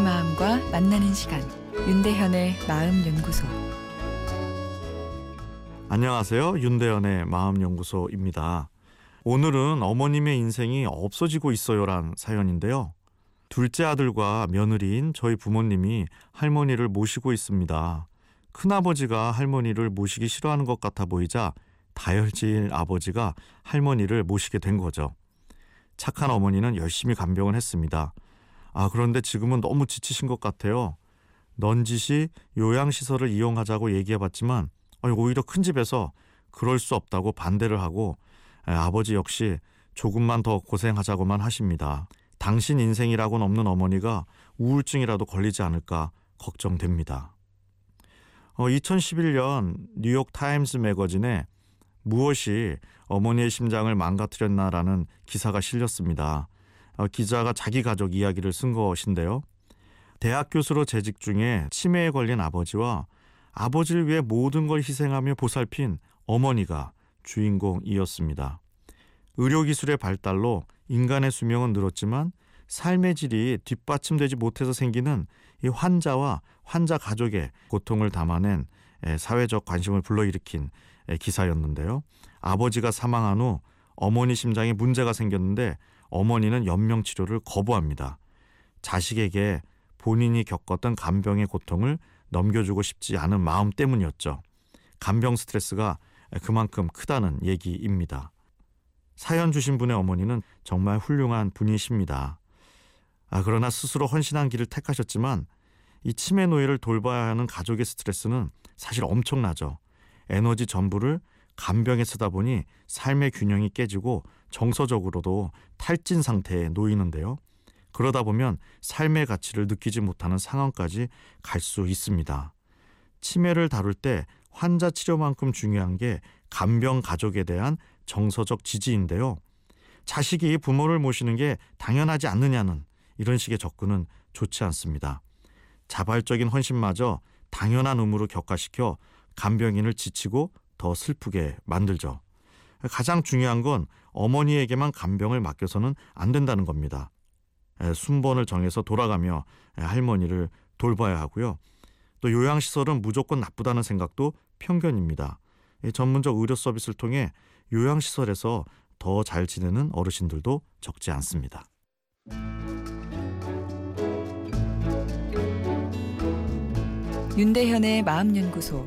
만나는 시간 윤대현의 마음 연구소 안녕하세요. 윤대현의 마음 연구소입니다. 오늘은 어머님의 인생이 없어지고 있어요란 사연인데요. 둘째 아들과 며느리인 저희 부모님이 할머니를 모시고 있습니다. 큰아버지가 할머니를 모시기 싫어하는 것 같아 보이자 다혈질 아버지가 할머니를 모시게 된 거죠. 착한 어머니는 열심히 간병을 했습니다. 아, 그런데 지금은 너무 지치신 것 같아요. 넌지시 요양시설을 이용하자고 얘기해 봤지만 오히려 큰 집에서 그럴 수 없다고 반대를 하고 아버지 역시 조금만 더 고생하자고만 하십니다. 당신 인생이라고는 없는 어머니가 우울증이라도 걸리지 않을까 걱정됩니다. 어, 2011년 뉴욕 타임스 매거진에 무엇이 어머니의 심장을 망가뜨렸나라는 기사가 실렸습니다. 어, 기자가 자기 가족 이야기를 쓴 것인데요. 대학 교수로 재직 중에 치매에 걸린 아버지와 아버지를 위해 모든 걸 희생하며 보살핀 어머니가 주인공이었습니다. 의료기술의 발달로 인간의 수명은 늘었지만 삶의 질이 뒷받침되지 못해서 생기는 이 환자와 환자 가족의 고통을 담아낸 사회적 관심을 불러일으킨 기사였는데요. 아버지가 사망한 후 어머니 심장에 문제가 생겼는데 어머니는 연명 치료를 거부합니다. 자식에게 본인이 겪었던 간병의 고통을 넘겨주고 싶지 않은 마음 때문이었죠. 간병 스트레스가 그만큼 크다는 얘기입니다. 사연 주신 분의 어머니는 정말 훌륭한 분이십니다. 아, 그러나 스스로 헌신한 길을 택하셨지만 이 치매 노예를 돌봐야 하는 가족의 스트레스는 사실 엄청나죠. 에너지 전부를 간병에 쓰다 보니 삶의 균형이 깨지고 정서적으로도 탈진 상태에 놓이는데요. 그러다 보면 삶의 가치를 느끼지 못하는 상황까지 갈 수 있습니다. 치매를 다룰 때 환자 치료만큼 중요한 게 간병 가족에 대한 정서적 지지인데요. 자식이 부모를 모시는 게 당연하지 않느냐는 이런 식의 접근은 좋지 않습니다. 자발적인 헌신마저 당연한 의무로 격화시켜 간병인을 지치고 더 슬프게 만들죠. 가장 중요한 건 어머니에게만 간병을 맡겨서는 안 된다는 겁니다. 순번을 정해서 돌아가며 할머니를 돌봐야 하고요. 또 요양시설은 무조건 나쁘다는 생각도 편견입니다. 전문적 의료 서비스를 통해 요양시설에서 더 잘 지내는 어르신들도 적지 않습니다. 윤대현의 마음연구소